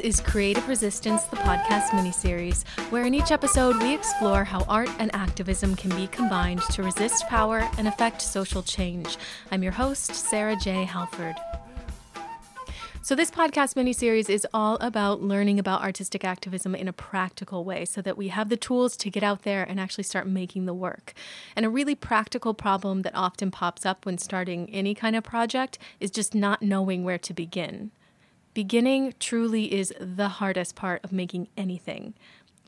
Is Creative Resistance, the podcast miniseries, where in each episode we explore how art and activism can be combined to resist power and affect social change. I'm your host, Sarah J. Halford. So, this podcast miniseries is all about learning about artistic activism in a practical way so that we have the tools to get out there and actually start making the work. And a really practical problem that often pops up when starting any kind of project is just not knowing where to begin. Beginning truly is the hardest part of making anything.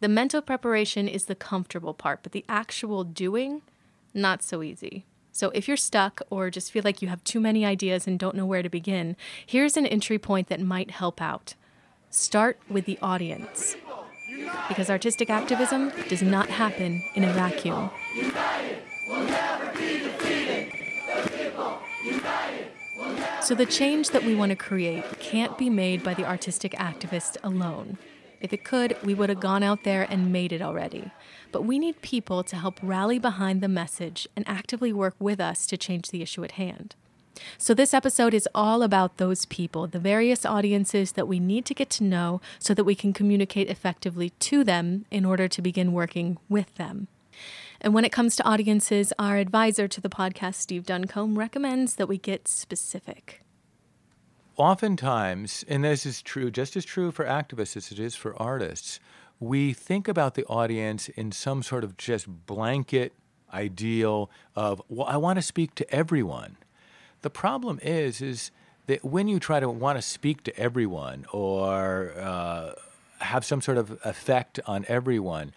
The mental preparation is the comfortable part, but the actual doing, not so easy. So if you're stuck or just feel like you have too many ideas and don't know where to begin, here's an entry point that might help out. Start with the audience. Because artistic activism does not happen in a vacuum. So, the change that we want to create can't be made by the artistic activist alone. If it could, we would have gone out there and made it already. But we need people to help rally behind the message and actively work with us to change the issue at hand. So, this episode is all about those people, the various audiences that we need to get to know so that we can communicate effectively to them in order to begin working with them. And when it comes to audiences, our advisor to the podcast, Steve Duncombe, recommends that we get specific oftentimes, and this is true, just as true for activists as it is for artists, we think about the audience in some sort of just blanket ideal of, well, I want to speak to everyone. The problem is, is that when you try to want to speak to everyone or uh, have some sort of effect on everyone,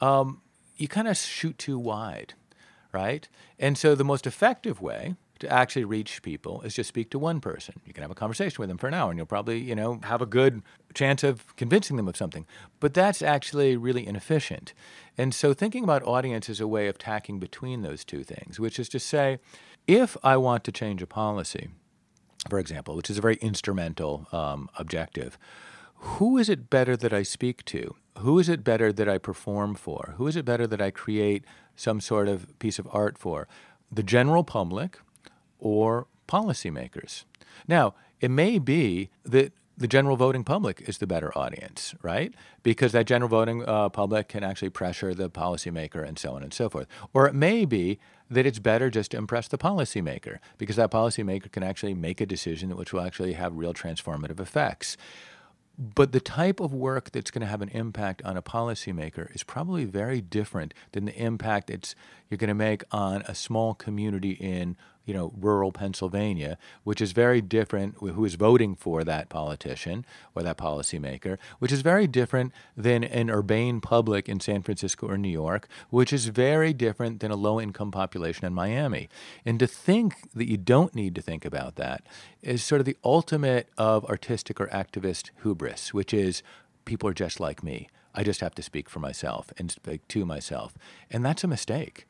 um, you kind of shoot too wide, right? And so the most effective way to actually reach people is just speak to one person. You can have a conversation with them for an hour and you'll probably, you know, have a good chance of convincing them of something. But that's actually really inefficient. And so thinking about audience is a way of tacking between those two things, which is to say, if I want to change a policy, for example, which is a very instrumental um, objective, who is it better that I speak to? Who is it better that I perform for? Who is it better that I create some sort of piece of art for? The general public, or policymakers. Now, it may be that the general voting public is the better audience, right? Because that general voting uh, public can actually pressure the policymaker and so on and so forth. Or it may be that it's better just to impress the policymaker because that policymaker can actually make a decision which will actually have real transformative effects. But the type of work that's going to have an impact on a policymaker is probably very different than the impact it's you're going to make on a small community in you know, rural Pennsylvania, which is very different, who is voting for that politician or that policymaker, which is very different than an urbane public in San Francisco or New York, which is very different than a low income population in Miami. And to think that you don't need to think about that is sort of the ultimate of artistic or activist hubris, which is people are just like me. I just have to speak for myself and speak to myself. And that's a mistake.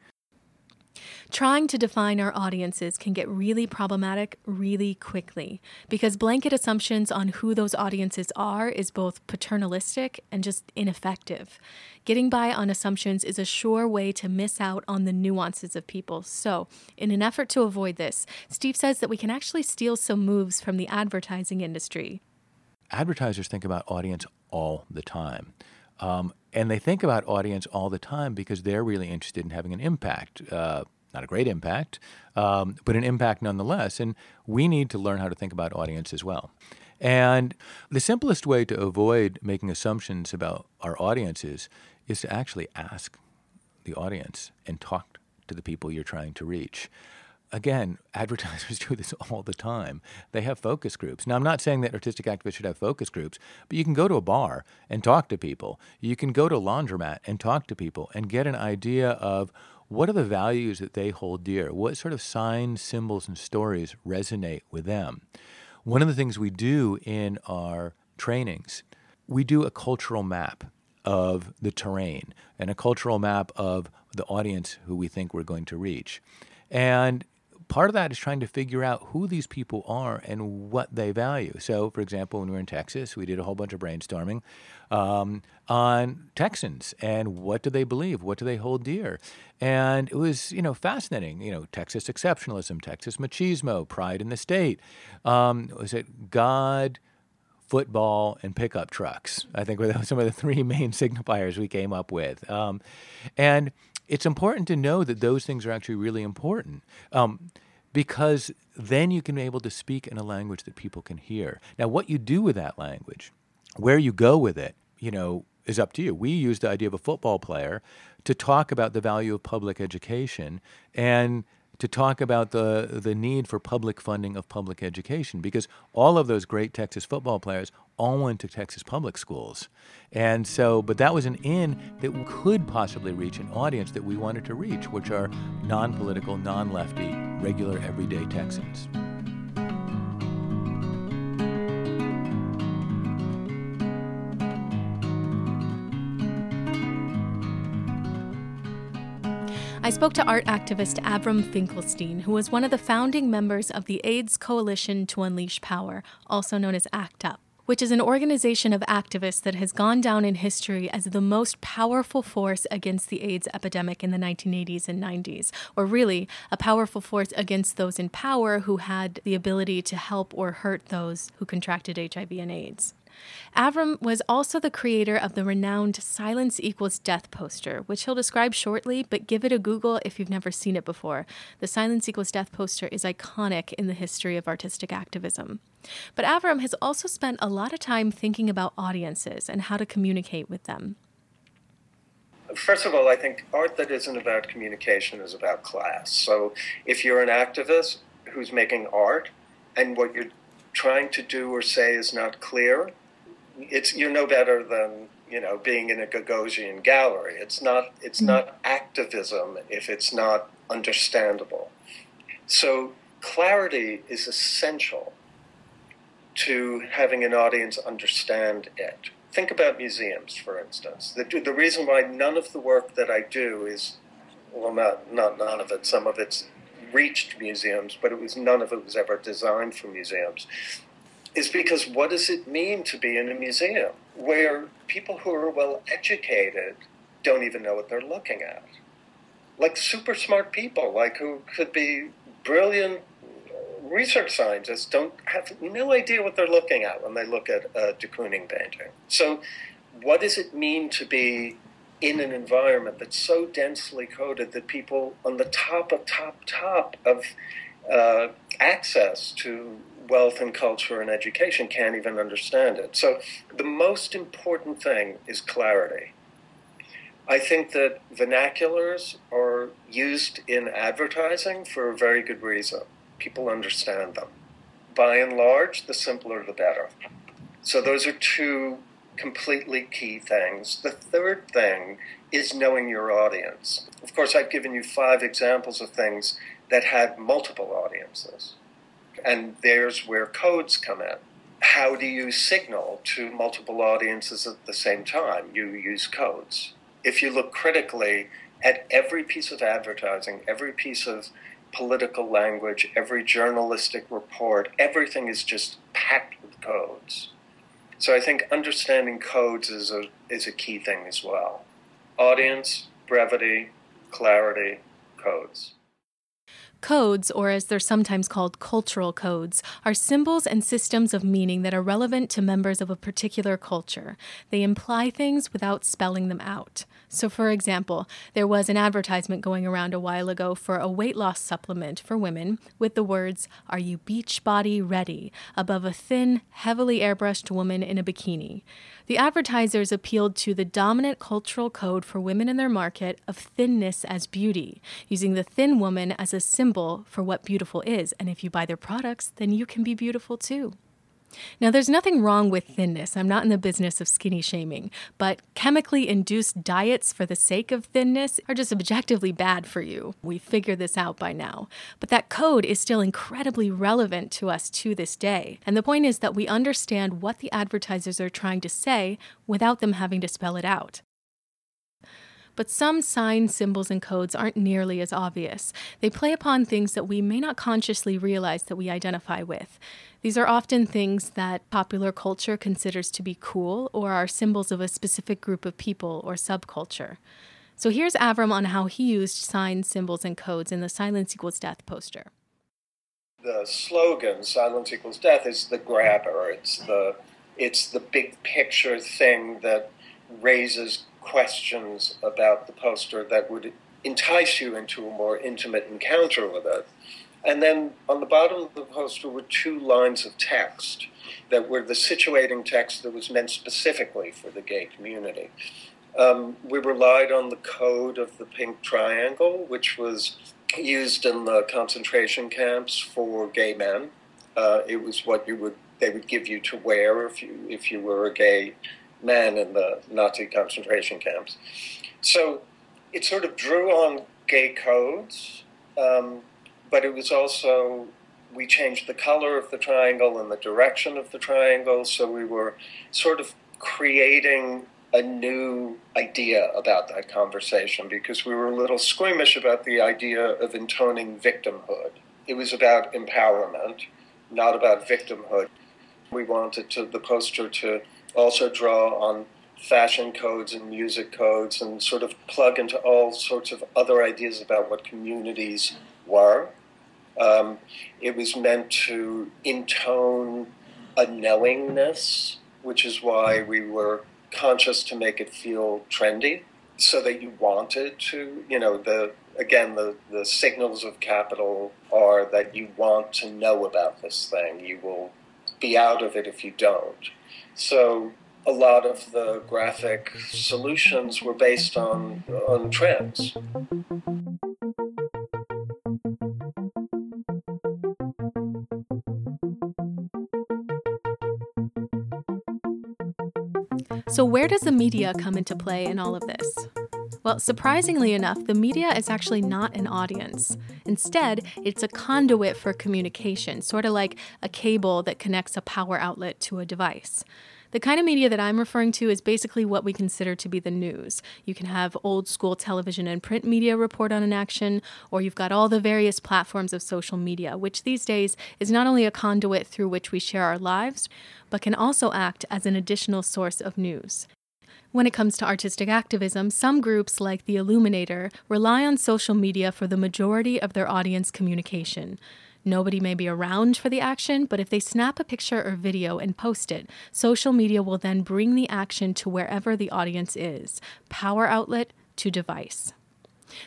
Trying to define our audiences can get really problematic really quickly because blanket assumptions on who those audiences are is both paternalistic and just ineffective. Getting by on assumptions is a sure way to miss out on the nuances of people. So, in an effort to avoid this, Steve says that we can actually steal some moves from the advertising industry. Advertisers think about audience all the time. Um, and they think about audience all the time because they're really interested in having an impact. Uh, not a great impact, um, but an impact nonetheless. And we need to learn how to think about audience as well. And the simplest way to avoid making assumptions about our audiences is to actually ask the audience and talk to the people you're trying to reach again, advertisers do this all the time. They have focus groups. Now, I'm not saying that artistic activists should have focus groups, but you can go to a bar and talk to people. You can go to a laundromat and talk to people and get an idea of what are the values that they hold dear? What sort of signs, symbols, and stories resonate with them? One of the things we do in our trainings, we do a cultural map of the terrain and a cultural map of the audience who we think we're going to reach. And part of that is trying to figure out who these people are and what they value. So, for example, when we were in Texas, we did a whole bunch of brainstorming um, on Texans and what do they believe, what do they hold dear, and it was you know fascinating. You know, Texas exceptionalism, Texas machismo, pride in the state. Um, was it God? football, and pickup trucks. I think were some of the three main signifiers we came up with. Um, and it's important to know that those things are actually really important. Um, because then you can be able to speak in a language that people can hear. Now, what you do with that language, where you go with it, you know, is up to you. We use the idea of a football player to talk about the value of public education and to talk about the the need for public funding of public education because all of those great Texas football players all went to Texas public schools. And so but that was an in that could possibly reach an audience that we wanted to reach, which are non-political, non-lefty, regular everyday Texans. I spoke to art activist Avram Finkelstein, who was one of the founding members of the AIDS Coalition to Unleash Power, also known as ACT UP which is an organization of activists that has gone down in history as the most powerful force against the AIDS epidemic in the 1980s and 90s, or really a powerful force against those in power who had the ability to help or hurt those who contracted HIV and AIDS. Avram was also the creator of the renowned Silence Equals Death poster, which he'll describe shortly, but give it a Google if you've never seen it before. The Silence Equals Death poster is iconic in the history of artistic activism. But Avram has also spent a lot of time thinking about audiences and how to communicate with them. First of all, I think art that isn't about communication is about class. So if you're an activist who's making art and what you're trying to do or say is not clear, it's you're no better than you know being in a Gagosian gallery. It's not it's not activism if it's not understandable. So clarity is essential to having an audience understand it. Think about museums, for instance. The, the reason why none of the work that I do is, well, not, not none of it, some of it's reached museums, but it was none of it was ever designed for museums, is because what does it mean to be in a museum where people who are well educated don't even know what they're looking at? Like super smart people, like who could be brilliant research scientists, don't have no idea what they're looking at when they look at a de Kooning painting. So, what does it mean to be in an environment that's so densely coded that people on the top of top top of uh, access to wealth and culture and education can't even understand it. So the most important thing is clarity. I think that vernaculars are used in advertising for a very good reason. People understand them. By and large, the simpler the better. So those are two completely key things. The third thing is knowing your audience. Of course, I've given you five examples of things that had multiple audiences. And there's where codes come in. How do you signal to multiple audiences at the same time? You use codes. If you look critically at every piece of advertising, every piece of political language, every journalistic report, everything is just packed with codes. So I think understanding codes is a, is a key thing as well. Audience, brevity, clarity, codes. Codes, or as they're sometimes called cultural codes, are symbols and systems of meaning that are relevant to members of a particular culture. They imply things without spelling them out. So, for example, there was an advertisement going around a while ago for a weight loss supplement for women with the words, Are you beach body ready? above a thin, heavily airbrushed woman in a bikini. The advertisers appealed to the dominant cultural code for women in their market of thinness as beauty, using the thin woman as a symbol for what beautiful is. And if you buy their products, then you can be beautiful too. Now, there's nothing wrong with thinness. I'm not in the business of skinny shaming, but chemically induced diets for the sake of thinness are just objectively bad for you. We figure this out by now. But that code is still incredibly relevant to us to this day. And the point is that we understand what the advertisers are trying to say without them having to spell it out. But some signs, symbols, and codes aren't nearly as obvious. They play upon things that we may not consciously realize that we identify with. These are often things that popular culture considers to be cool or are symbols of a specific group of people or subculture. So here's Avram on how he used signs, symbols, and codes in the Silence Equals Death poster. The slogan, Silence Equals Death, is the grabber. It's the It's the big picture thing that raises questions about the poster that would entice you into a more intimate encounter with it. And then on the bottom of the poster were two lines of text that were the situating text that was meant specifically for the gay community. Um, we relied on the code of the pink triangle, which was used in the concentration camps for gay men. Uh, it was what you would they would give you to wear if you if you were a gay man in the Nazi concentration camps. So it sort of drew on gay codes, um, but it was also we changed the color of the triangle and the direction of the triangle, so we were sort of creating a new idea about that conversation because we were a little squeamish about the idea of intoning victimhood. It was about empowerment, not about victimhood. We wanted to, the poster to also draw on fashion codes and music codes and sort of plug into all sorts of other ideas about what communities were. Um, it was meant to intone a knowingness, which is why we were conscious to make it feel trendy so that you wanted to, you know, the again, the, the signals of capital are that you want to know about this thing. You will be out of it if you don't. So a lot of the graphic solutions were based on on trends. So, where does the media come into play in all of this? Well, surprisingly enough, the media is actually not an audience. Instead, it's a conduit for communication, sort of like a cable that connects a power outlet to a device. The kind of media that I'm referring to is basically what we consider to be the news. You can have old school television and print media report on an action, or you've got all the various platforms of social media, which these days is not only a conduit through which we share our lives, but can also act as an additional source of news. When it comes to artistic activism, some groups, like the Illuminator, rely on social media for the majority of their audience communication. Nobody may be around for the action, but if they snap a picture or video and post it, social media will then bring the action to wherever the audience is power outlet to device.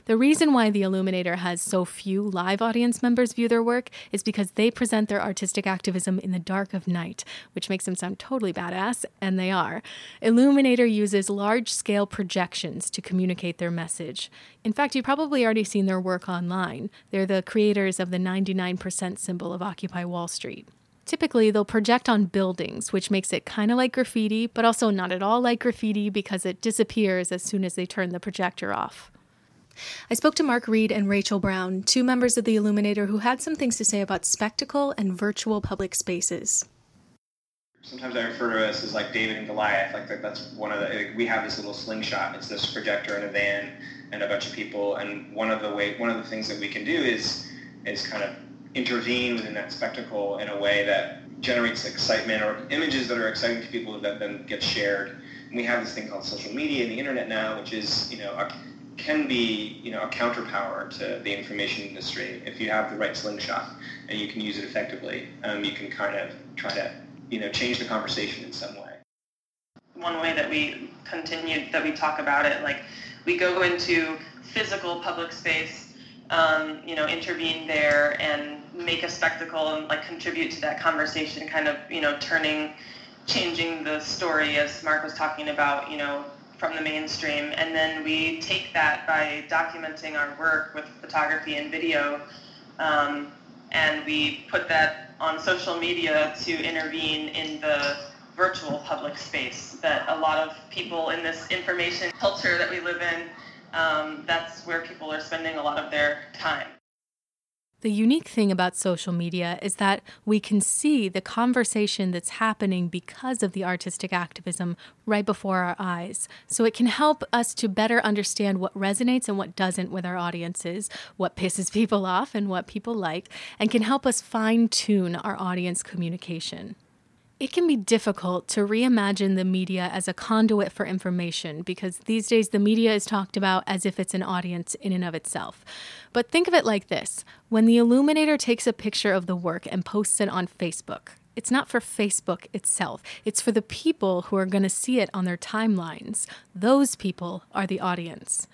The reason why the Illuminator has so few live audience members view their work is because they present their artistic activism in the dark of night, which makes them sound totally badass, and they are. Illuminator uses large scale projections to communicate their message. In fact, you've probably already seen their work online. They're the creators of the 99% symbol of Occupy Wall Street. Typically, they'll project on buildings, which makes it kind of like graffiti, but also not at all like graffiti because it disappears as soon as they turn the projector off. I spoke to Mark Read and Rachel Brown, two members of the Illuminator who had some things to say about spectacle and virtual public spaces. Sometimes I refer to us as like David and Goliath. Like that's one of the. We have this little slingshot. It's this projector in a van and a bunch of people. And one of the way, one of the things that we can do is is kind of intervene within that spectacle in a way that generates excitement or images that are exciting to people that then get shared. And we have this thing called social media and the internet now, which is you know can be you know a counterpower to the information industry if you have the right slingshot and you can use it effectively. Um, you can kind of try to you know change the conversation in some way. One way that we continue that we talk about it, like we go into physical public space, um, you know, intervene there and make a spectacle and like contribute to that conversation, kind of you know turning, changing the story as Mark was talking about, you know, from the mainstream. And then we take that by documenting our work with photography and video. Um, and we put that on social media to intervene in the virtual public space that a lot of people in this information culture that we live in, um, that's where people are spending a lot of their time. The unique thing about social media is that we can see the conversation that's happening because of the artistic activism right before our eyes. So it can help us to better understand what resonates and what doesn't with our audiences, what pisses people off and what people like, and can help us fine tune our audience communication. It can be difficult to reimagine the media as a conduit for information because these days the media is talked about as if it's an audience in and of itself. But think of it like this when the illuminator takes a picture of the work and posts it on Facebook, It's not for Facebook itself, it's for the people who are going to see it on their timelines. Those people are the audience.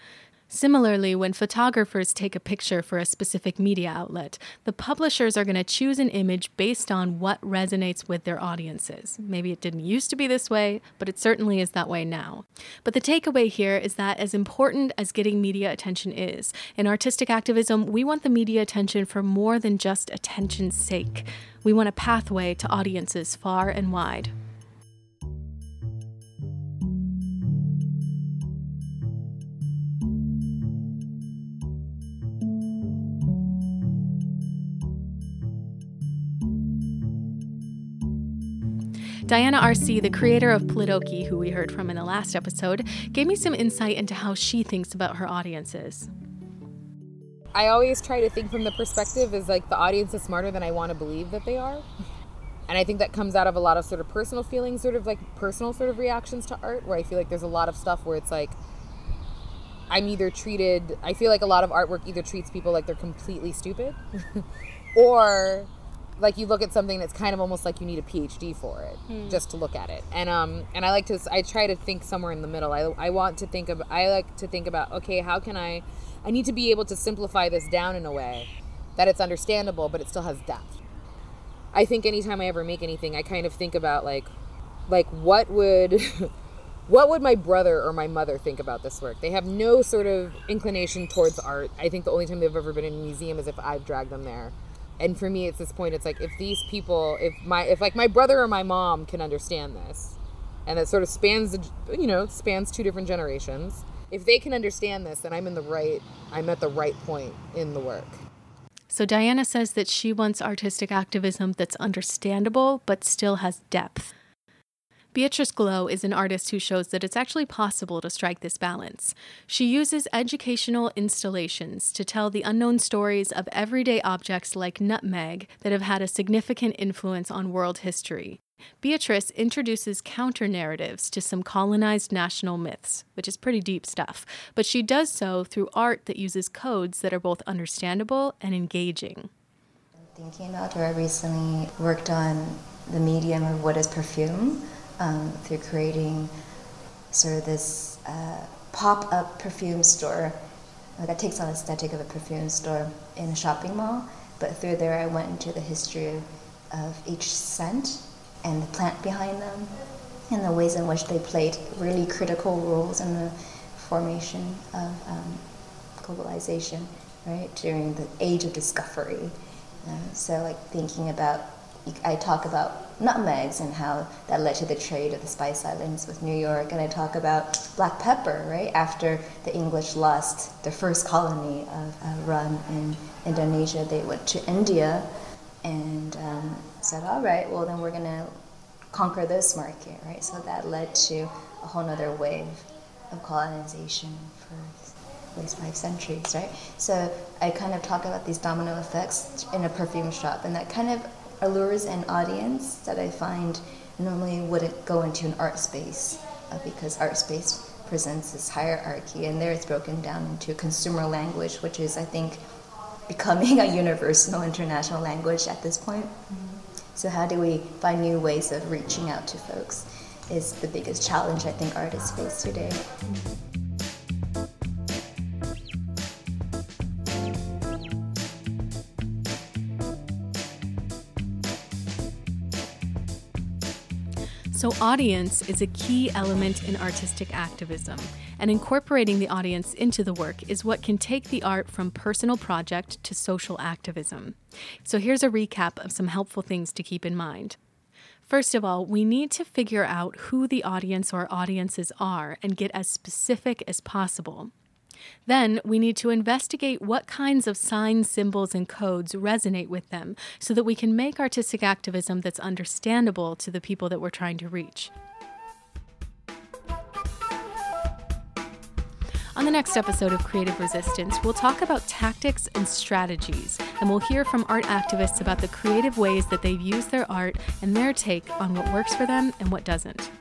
Similarly, when photographers take a picture for a specific media outlet, the publishers are going to choose an image based on what resonates with their audiences. Maybe it didn't used to be this way, but it certainly is that way now. But the takeaway here is that as important as getting media attention is, in artistic activism, we want the media attention for more than just attention's sake. We want a pathway to audiences far and wide. Diana Arce, the creator of Politaoke, who we heard from in the last episode, gave me some insight into how she thinks about her audiences. I always try to think from the perspective is like the audience is smarter than I want to believe that they are. And I think that comes out of a lot of sort of personal feelings, sort of like personal sort of reactions to art, where I feel like there's a lot of stuff where it's like I'm either treated, I feel like a lot of artwork either treats people like they're completely stupid or like you look at something that's kind of almost like you need a PhD for it mm. just to look at it. And um and I like to I try to think somewhere in the middle. I I want to think of I like to think about okay, how can I I need to be able to simplify this down in a way that it's understandable but it still has depth. I think anytime I ever make anything, I kind of think about like like what would what would my brother or my mother think about this work? They have no sort of inclination towards art. I think the only time they've ever been in a museum is if I've dragged them there and for me it's this point it's like if these people if my if like my brother or my mom can understand this and that sort of spans the you know spans two different generations if they can understand this then i'm in the right i'm at the right point in the work. So diana says that she wants artistic activism that's understandable but still has depth Beatrice Glow is an artist who shows that it's actually possible to strike this balance. She uses educational installations to tell the unknown stories of everyday objects like nutmeg that have had a significant influence on world history. Beatrice introduces counter narratives to some colonized national myths, which is pretty deep stuff, but she does so through art that uses codes that are both understandable and engaging. Thinking about, or I recently worked on the medium of what is perfume um, through creating sort of this uh, pop up perfume store that takes on the aesthetic of a perfume store in a shopping mall. But through there, I went into the history of each scent and the plant behind them and the ways in which they played really critical roles in the formation of um, globalization, right, during the age of discovery. Uh, so, like thinking about I talk about nutmegs and how that led to the trade of the Spice Islands with New York, and I talk about black pepper, right? After the English lost their first colony of uh, Run in Indonesia, they went to India and um, said, all right, well, then we're going to conquer this market, right? So that led to a whole other wave of colonization for at least five centuries, right? So I kind of talk about these domino effects in a perfume shop, and that kind of allures an audience that I find normally wouldn't go into an art space uh, because art space presents this hierarchy and there it's broken down into consumer language which is i think becoming a universal international language at this point. So how do we find new ways of reaching out to folks is the biggest challenge i think artists face today So, audience is a key element in artistic activism, and incorporating the audience into the work is what can take the art from personal project to social activism. So, here's a recap of some helpful things to keep in mind. First of all, we need to figure out who the audience or audiences are and get as specific as possible. Then we need to investigate what kinds of signs, symbols, and codes resonate with them so that we can make artistic activism that's understandable to the people that we're trying to reach. On the next episode of Creative Resistance, we'll talk about tactics and strategies, and we'll hear from art activists about the creative ways that they've used their art and their take on what works for them and what doesn't.